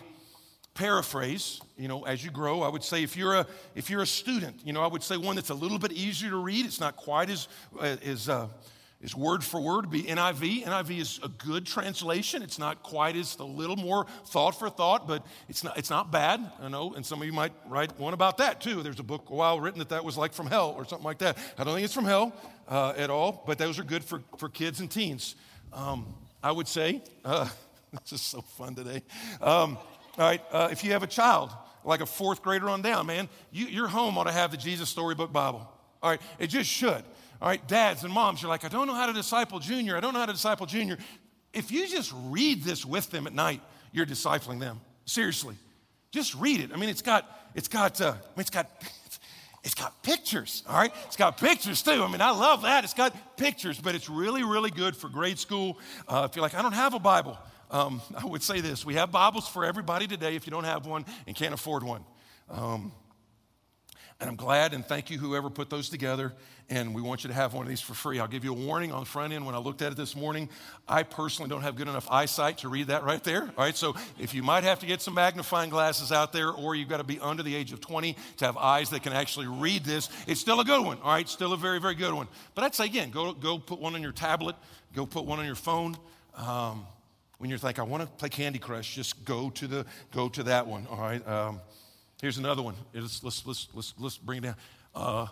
paraphrase you know as you grow i would say if you're a if you're a student you know i would say one that's a little bit easier to read it's not quite as as uh, is word for word be NIV. NIV is a good translation. It's not quite as a little more thought for thought, but it's not, it's not bad. I know, and some of you might write one about that too. There's a book a while written that that was like from hell or something like that. I don't think it's from hell uh, at all, but those are good for, for kids and teens. Um, I would say, uh, (laughs) this is so fun today. Um, all right, uh, if you have a child, like a fourth grader on down, man, you, your home ought to have the Jesus Storybook Bible. All right, it just should. All right, dads and moms, you're like, I don't know how to disciple junior. I don't know how to disciple junior. If you just read this with them at night, you're discipling them. Seriously. Just read it. I mean, it's got, it's got, uh, I mean, it's got, (laughs) it's got pictures, all right? It's got pictures too. I mean, I love that. It's got pictures, but it's really, really good for grade school. Uh, if you're like, I don't have a Bible, um, (laughs) I would say this we have Bibles for everybody today if you don't have one and can't afford one. Um, and I'm glad and thank you, whoever put those together. And we want you to have one of these for free. I'll give you a warning on the front end when I looked at it this morning. I personally don't have good enough eyesight to read that right there. All right, so if you might have to get some magnifying glasses out there, or you've got to be under the age of 20 to have eyes that can actually read this, it's still a good one. All right, still a very, very good one. But I'd say again, go, go put one on your tablet, go put one on your phone. Um, when you're like, I want to play Candy Crush, just go to the go to that one. All right. Um, Here's another one. Let's, let's, let's, let's, let's bring it down. Uh,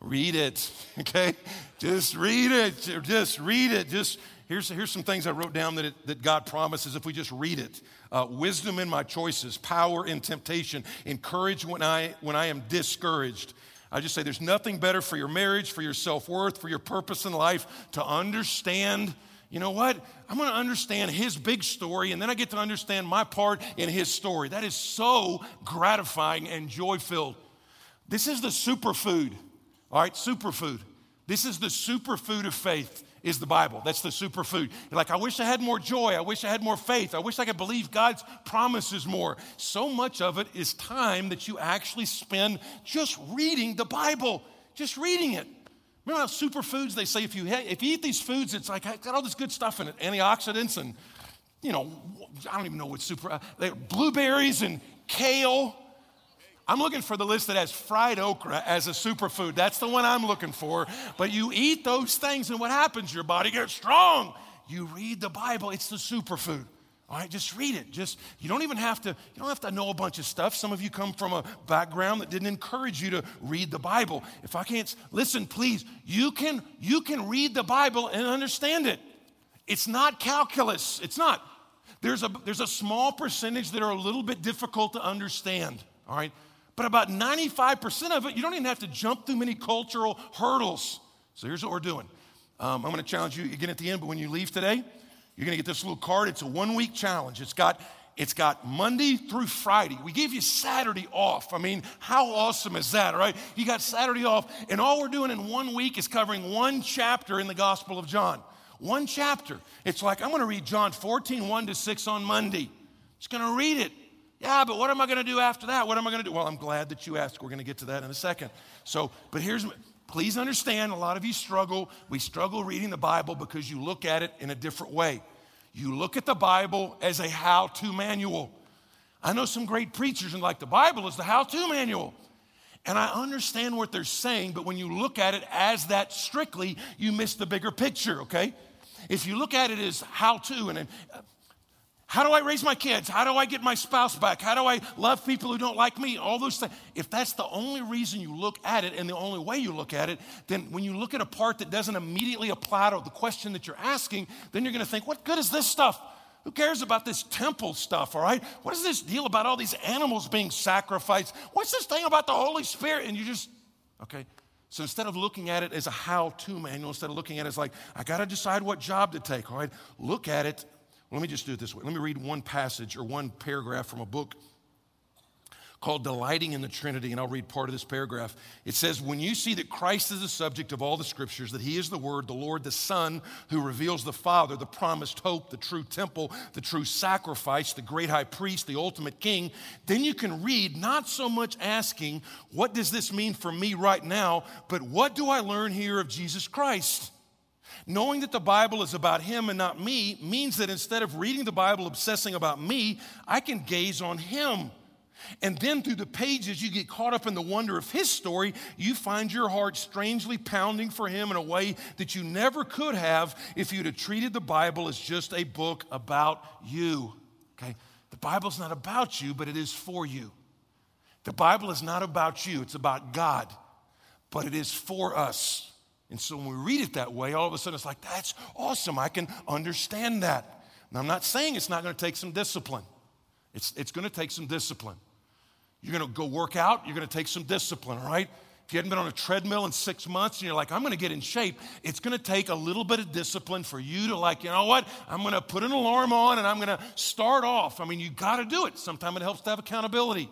read it, (laughs) okay? Just read it. Just read it. Just here's, here's some things I wrote down that, it, that God promises if we just read it. Uh, wisdom in my choices, power in temptation, encourage when I, when I am discouraged. I just say there's nothing better for your marriage, for your self worth, for your purpose in life to understand you know what? I'm going to understand his big story, and then I get to understand my part in his story. That is so gratifying and joy filled. This is the superfood, all right? Superfood. This is the superfood of faith, is the Bible. That's the superfood. Like, I wish I had more joy. I wish I had more faith. I wish I could believe God's promises more. So much of it is time that you actually spend just reading the Bible, just reading it. Remember how superfoods, they say if you, if you eat these foods, it's like, got all this good stuff in it, antioxidants and, you know, I don't even know what super, uh, blueberries and kale. I'm looking for the list that has fried okra as a superfood. That's the one I'm looking for. But you eat those things, and what happens? Your body gets strong. You read the Bible, it's the superfood. All right, just read it. Just you don't even have to you don't have to know a bunch of stuff. Some of you come from a background that didn't encourage you to read the Bible. If I can't listen, please, you can you can read the Bible and understand it. It's not calculus. It's not. There's a there's a small percentage that are a little bit difficult to understand, all right? But about 95% of it, you don't even have to jump through many cultural hurdles. So here's what we're doing. Um, I'm going to challenge you again at the end, but when you leave today, you're going to get this little card. It's a one week challenge. It's got it's got Monday through Friday. We gave you Saturday off. I mean, how awesome is that, right? You got Saturday off, and all we're doing in one week is covering one chapter in the Gospel of John. One chapter. It's like, I'm going to read John 14, 1 to 6 on Monday. Just going to read it. Yeah, but what am I going to do after that? What am I going to do? Well, I'm glad that you asked. We're going to get to that in a second. So, but here's Please understand, a lot of you struggle. We struggle reading the Bible because you look at it in a different way. You look at the Bible as a how to manual. I know some great preachers and like the Bible is the how to manual. And I understand what they're saying, but when you look at it as that strictly, you miss the bigger picture, okay? If you look at it as how to, and how do I raise my kids? How do I get my spouse back? How do I love people who don't like me? All those things. If that's the only reason you look at it and the only way you look at it, then when you look at a part that doesn't immediately apply to the question that you're asking, then you're going to think, what good is this stuff? Who cares about this temple stuff, all right? What is this deal about all these animals being sacrificed? What's this thing about the Holy Spirit? And you just, okay. So instead of looking at it as a how to manual, instead of looking at it as like, I got to decide what job to take, all right? Look at it let me just do it this way. Let me read one passage or one paragraph from a book called Delighting in the Trinity, and I'll read part of this paragraph. It says, When you see that Christ is the subject of all the scriptures, that he is the Word, the Lord, the Son, who reveals the Father, the promised hope, the true temple, the true sacrifice, the great high priest, the ultimate king, then you can read not so much asking, What does this mean for me right now, but what do I learn here of Jesus Christ? Knowing that the Bible is about him and not me means that instead of reading the Bible obsessing about me, I can gaze on him. And then through the pages, you get caught up in the wonder of his story. You find your heart strangely pounding for him in a way that you never could have if you'd have treated the Bible as just a book about you. Okay? The Bible's not about you, but it is for you. The Bible is not about you, it's about God, but it is for us. And so when we read it that way, all of a sudden it's like, that's awesome. I can understand that. Now, I'm not saying it's not going to take some discipline, it's, it's going to take some discipline. You're going to go work out, you're going to take some discipline, all right? If you hadn't been on a treadmill in six months and you're like, I'm going to get in shape, it's going to take a little bit of discipline for you to, like, you know what? I'm going to put an alarm on and I'm going to start off. I mean, you got to do it. Sometimes it helps to have accountability.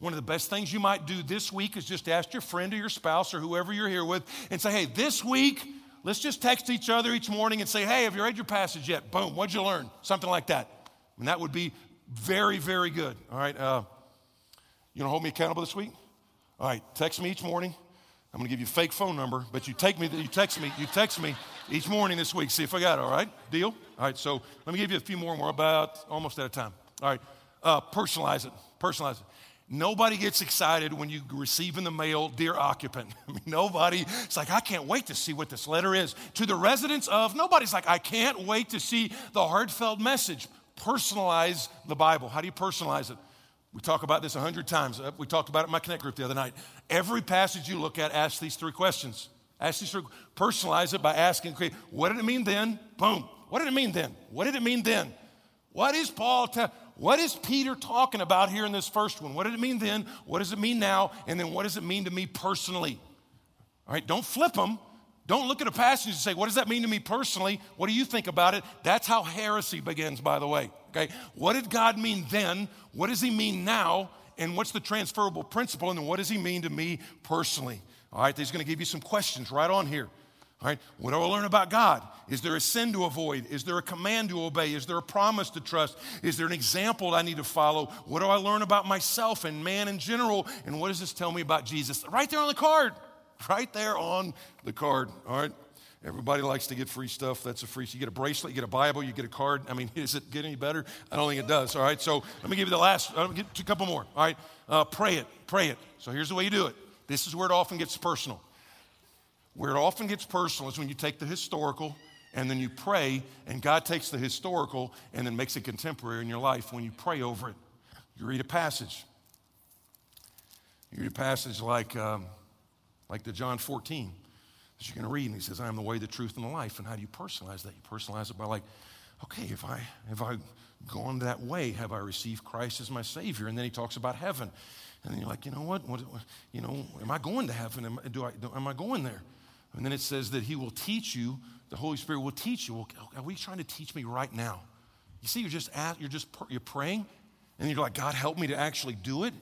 One of the best things you might do this week is just ask your friend or your spouse or whoever you're here with and say, hey, this week, let's just text each other each morning and say, hey, have you read your passage yet? Boom, what'd you learn? Something like that. And that would be very, very good. All right. Uh, you want to hold me accountable this week? All right. Text me each morning. I'm going to give you a fake phone number, but you take me, you text me, you text me each morning this week. See if I got it. All right. Deal. All right. So let me give you a few more. We're about almost out of time. All right. Uh, personalize it. Personalize it. Nobody gets excited when you receive in the mail, Dear Occupant. (laughs) I mean, nobody, it's like, I can't wait to see what this letter is. To the residents of, nobody's like, I can't wait to see the heartfelt message. Personalize the Bible. How do you personalize it? We talk about this a hundred times. Uh, we talked about it in my Connect group the other night. Every passage you look at, ask these three questions. Ask these three, personalize it by asking, what did it mean then? Boom. What did it mean then? What did it mean then? What is Paul? Ta- what is Peter talking about here in this first one? What did it mean then? What does it mean now? And then what does it mean to me personally? All right, don't flip them. Don't look at a passage and say, What does that mean to me personally? What do you think about it? That's how heresy begins, by the way. Okay, what did God mean then? What does He mean now? And what's the transferable principle? And then what does He mean to me personally? All right, He's going to give you some questions right on here. All right, what do I learn about God? Is there a sin to avoid? Is there a command to obey? Is there a promise to trust? Is there an example I need to follow? What do I learn about myself and man in general? And what does this tell me about Jesus? Right there on the card. Right there on the card. All right. Everybody likes to get free stuff. That's a free. You get a bracelet, you get a Bible, you get a card. I mean, (laughs) does it get any better? I don't think it does. All right. So let me give you the last. Let me get a couple more. All right. Uh, pray it. Pray it. So here's the way you do it. This is where it often gets personal. Where it often gets personal is when you take the historical and then you pray, and God takes the historical and then makes it contemporary in your life when you pray over it. You read a passage. You read a passage like, um, like the John 14 that you're going to read, and he says, I am the way, the truth, and the life. And how do you personalize that? You personalize it by like, okay, if I have I gone that way, have I received Christ as my Savior? And then he talks about heaven. And then you're like, you know what? what you know, am I going to heaven? Am, do I, do, am I going there? And then it says that he will teach you, the Holy Spirit will teach you. Well, are we trying to teach me right now? You see, you're just at, you're just you're praying, and you're like, God, help me to actually do it.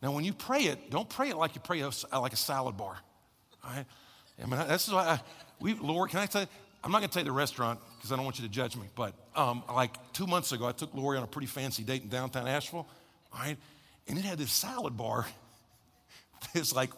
Now, when you pray it, don't pray it like you pray a, like a salad bar. All right? I mean, that's why I, we, Lord, can I tell you, I'm not going to tell you the restaurant because I don't want you to judge me, but um, like two months ago, I took Lori on a pretty fancy date in downtown Asheville, all right? And it had this salad bar. (laughs) It's like,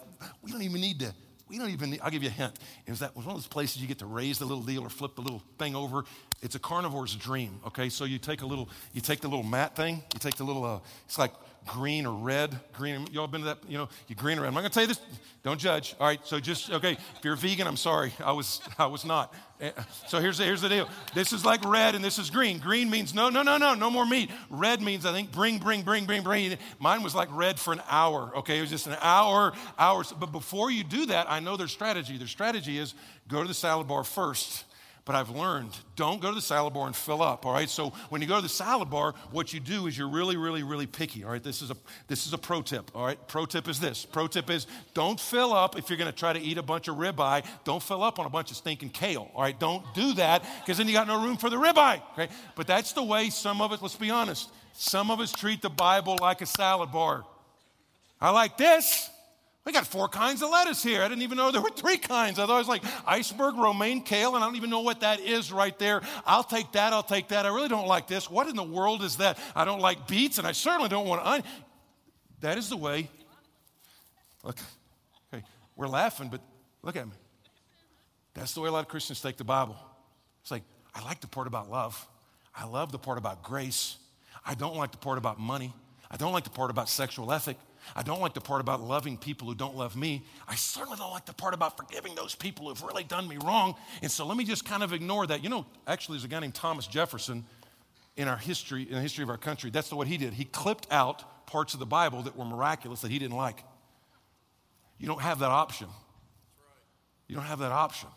we don't even need to, we don't even need, I'll give you a hint. Was that was one of those places you get to raise the little deal or flip the little thing over. It's a carnivore's dream, okay? So you take a little, you take the little mat thing, you take the little, uh, it's like green or red. Green, y'all been to that, you know, you green or red. I'm not gonna tell you this, don't judge. All right, so just, okay, if you're vegan, I'm sorry. I was, I was not. Eh, so here's the, here's the deal. This is like red and this is green. Green means no, no, no, no, no more meat. Red means, I think, bring, bring, bring, bring, bring. Mine was like red for an hour, okay? It was just an hour, hours. But before you do that, I know their strategy. Their strategy is go to the salad bar first but I've learned don't go to the salad bar and fill up, all right? So when you go to the salad bar, what you do is you're really, really, really picky, all right? This is a, this is a pro tip, all right? Pro tip is this. Pro tip is don't fill up if you're gonna try to eat a bunch of ribeye. Don't fill up on a bunch of stinking kale, all right? Don't do that because then you got no room for the ribeye, okay? But that's the way some of us, let's be honest, some of us treat the Bible like a salad bar. I like this. We got four kinds of lettuce here. I didn't even know there were three kinds. I thought it was like iceberg, romaine, kale, and I don't even know what that is right there. I'll take that. I'll take that. I really don't like this. What in the world is that? I don't like beets, and I certainly don't want onion. That is the way. Look, okay, we're laughing, but look at me. That's the way a lot of Christians take the Bible. It's like, I like the part about love. I love the part about grace. I don't like the part about money. I don't like the part about sexual ethic. I don't like the part about loving people who don't love me. I certainly don't like the part about forgiving those people who've really done me wrong. And so let me just kind of ignore that. You know, actually, there's a guy named Thomas Jefferson in our history, in the history of our country. That's what he did. He clipped out parts of the Bible that were miraculous that he didn't like. You don't have that option. You don't have that option.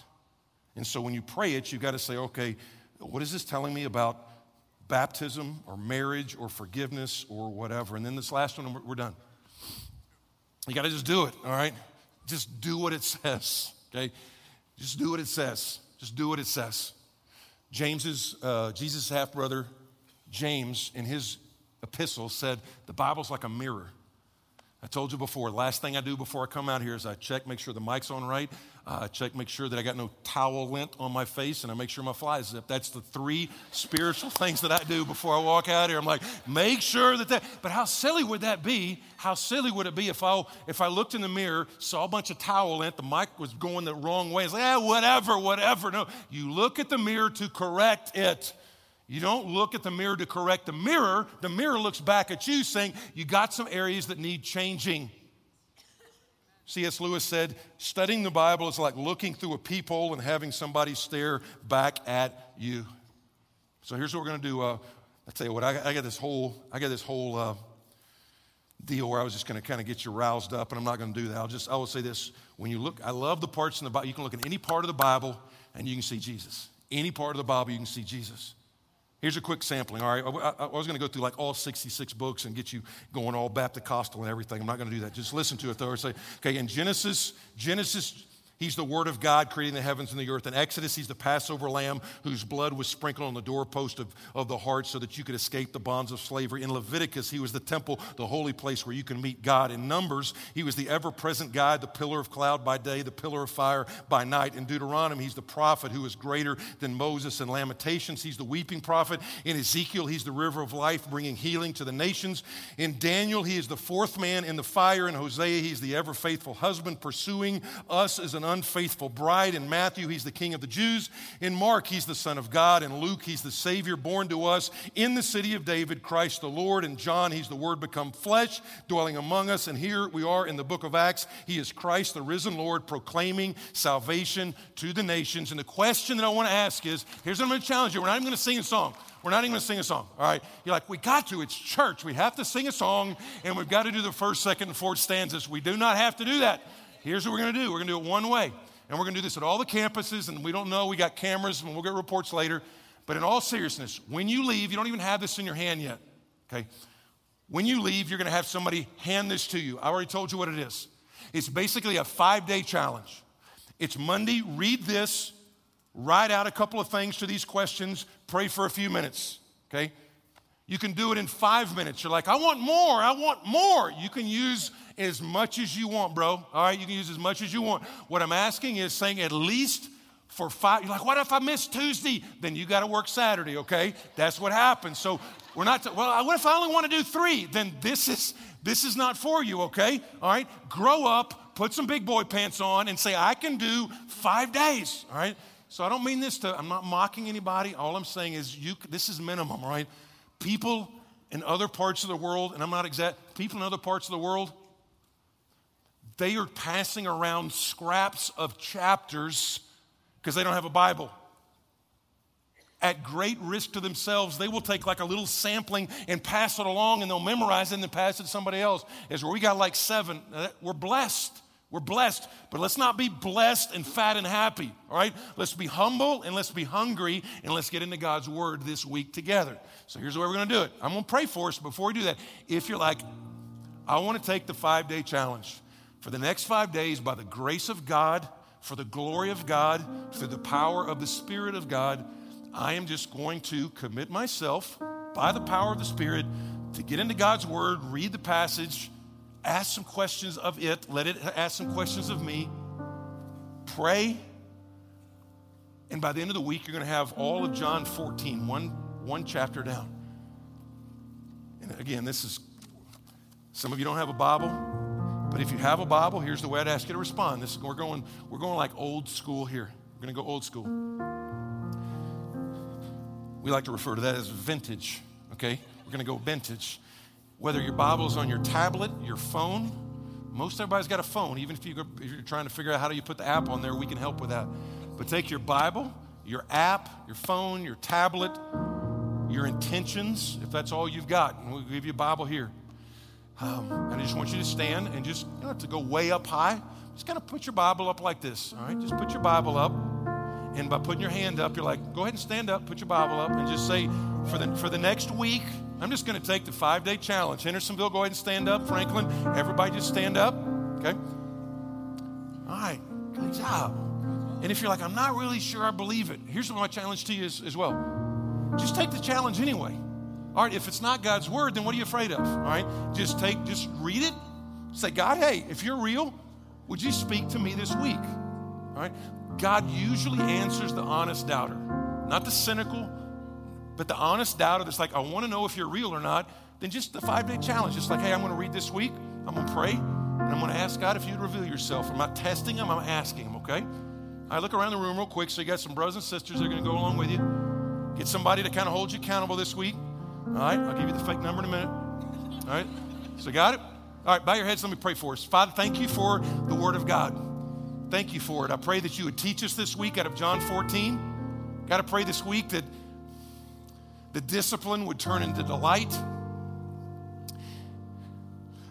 And so when you pray it, you've got to say, okay, what is this telling me about baptism or marriage or forgiveness or whatever? And then this last one, we're done. You got to just do it, all right? Just do what it says, okay? Just do what it says. Just do what it says. James's, uh, Jesus' half brother, James, in his epistle said, The Bible's like a mirror. I told you before, last thing I do before I come out here is I check, make sure the mic's on right. Uh, check, make sure that I got no towel lint on my face, and I make sure my fly zipped. That's the three spiritual (laughs) things that I do before I walk out here. I'm like, make sure that that. But how silly would that be? How silly would it be if I if I looked in the mirror, saw a bunch of towel lint, the mic was going the wrong way? It's like, yeah, whatever, whatever. No, you look at the mirror to correct it. You don't look at the mirror to correct the mirror. The mirror looks back at you saying, You got some areas that need changing. C.S. Lewis said, Studying the Bible is like looking through a peephole and having somebody stare back at you. So here's what we're going to do. Uh, I tell you what, I, I, got this whole, I got this whole uh, deal where I was just going to kind of get you roused up, and I'm not going to do that. I'll just, I will say this: when you look, I love the parts in the Bible. You can look at any part of the Bible, and you can see Jesus. Any part of the Bible, you can see Jesus. Here's a quick sampling, all right? I, I, was going to go through like all 66 books and get you going all Baptist and everything. I'm not going to do that. Just listen to it though. Say, okay, in Genesis, Genesis He's the Word of God creating the heavens and the earth. In Exodus, He's the Passover lamb whose blood was sprinkled on the doorpost of, of the heart so that you could escape the bonds of slavery. In Leviticus, He was the temple, the holy place where you can meet God. In Numbers, He was the ever present God, the pillar of cloud by day, the pillar of fire by night. In Deuteronomy, He's the prophet who is greater than Moses. In Lamentations, He's the weeping prophet. In Ezekiel, He's the river of life bringing healing to the nations. In Daniel, He is the fourth man in the fire. In Hosea, He's the ever faithful husband pursuing us as an unfaithful bride. In Matthew, he's the king of the Jews. In Mark, he's the son of God. In Luke, he's the Savior born to us in the city of David, Christ the Lord. In John, he's the Word become flesh, dwelling among us. And here we are in the book of Acts. He is Christ, the risen Lord, proclaiming salvation to the nations. And the question that I want to ask is here's what I'm going to challenge you. We're not even going to sing a song. We're not even going to sing a song, all right? You're like, we got to. It's church. We have to sing a song, and we've got to do the first, second, and fourth stanzas. We do not have to do that. Here's what we're going to do we're going to do it one way. And we're going to do this at all the campuses, and we don't know. We got cameras, and we'll get reports later. But in all seriousness, when you leave, you don't even have this in your hand yet, okay? When you leave, you're going to have somebody hand this to you. I already told you what it is. It's basically a five day challenge. It's Monday, read this, write out a couple of things to these questions, pray for a few minutes, okay? You can do it in five minutes. You're like, I want more, I want more. You can use as much as you want, bro. All right, you can use as much as you want. What I'm asking is saying at least for five. You're like, what if I miss Tuesday? Then you got to work Saturday, okay? That's what happens. So we're not, well, what if I only want to do three? Then this is, this is not for you, okay? All right, grow up, put some big boy pants on, and say, I can do five days, all right? So I don't mean this to, I'm not mocking anybody. All I'm saying is you, this is minimum, right? People in other parts of the world, and I'm not exact, people in other parts of the world, they are passing around scraps of chapters because they don't have a Bible. At great risk to themselves, they will take like a little sampling and pass it along and they'll memorize it and then pass it to somebody else. As where we got like seven, we're blessed. We're blessed, but let's not be blessed and fat and happy, all right? Let's be humble and let's be hungry and let's get into God's word this week together. So here's the way we're gonna do it. I'm gonna pray for us before we do that. If you're like, I wanna take the five day challenge for the next five days by the grace of God, for the glory of God, through the power of the Spirit of God, I am just going to commit myself by the power of the Spirit to get into God's word, read the passage ask some questions of it, let it ask some questions of me, pray, and by the end of the week, you're going to have all of John 14, one, one chapter down. And again, this is, some of you don't have a Bible, but if you have a Bible, here's the way I'd ask you to respond. This, we're, going, we're going like old school here. We're going to go old school. We like to refer to that as vintage, okay? We're going to go vintage. Whether your Bible is on your tablet, your phone, most everybody's got a phone. Even if, you if you're trying to figure out how do you put the app on there, we can help with that. But take your Bible, your app, your phone, your tablet, your intentions, if that's all you've got, and we'll give you a Bible here. Um, and I just want you to stand and just, you don't have to go way up high. Just kind of put your Bible up like this, all right? Just put your Bible up. And by putting your hand up, you're like, go ahead and stand up, put your Bible up, and just say, for the, for the next week, I'm just going to take the five day challenge. Hendersonville, go ahead and stand up. Franklin, everybody just stand up. Okay? All right, good job. And if you're like, I'm not really sure I believe it, here's what my challenge to you is as well. Just take the challenge anyway. All right, if it's not God's word, then what are you afraid of? All right, just take, just read it. Say, God, hey, if you're real, would you speak to me this week? All right, God usually answers the honest doubter, not the cynical, but the honest doubter that's like, I want to know if you're real or not, then just the five day challenge. Just like, hey, I'm going to read this week, I'm going to pray, and I'm going to ask God if you'd reveal yourself. I'm not testing Him, I'm asking Him, okay? I look around the room real quick. So you got some brothers and sisters that are going to go along with you. Get somebody to kind of hold you accountable this week. All right, I'll give you the fake number in a minute. All right, so got it? All right, bow your heads. Let me pray for us. Father, thank you for the Word of God. Thank you for it. I pray that you would teach us this week out of John 14. Got to pray this week that the discipline would turn into delight.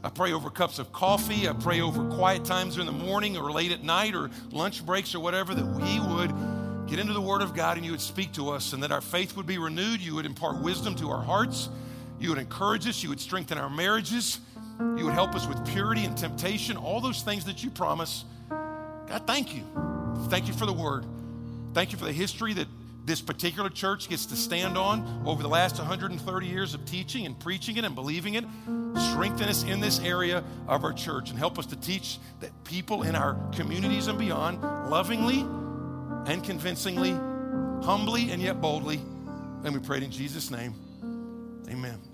I pray over cups of coffee. I pray over quiet times in the morning or late at night or lunch breaks or whatever that we would get into the Word of God and you would speak to us and that our faith would be renewed. You would impart wisdom to our hearts. You would encourage us. You would strengthen our marriages. You would help us with purity and temptation, all those things that you promise. God, thank you. Thank you for the Word. Thank you for the history that this particular church gets to stand on over the last 130 years of teaching and preaching it and believing it. Strengthen us in this area of our church and help us to teach that people in our communities and beyond lovingly and convincingly, humbly and yet boldly. And we pray in Jesus' name. Amen.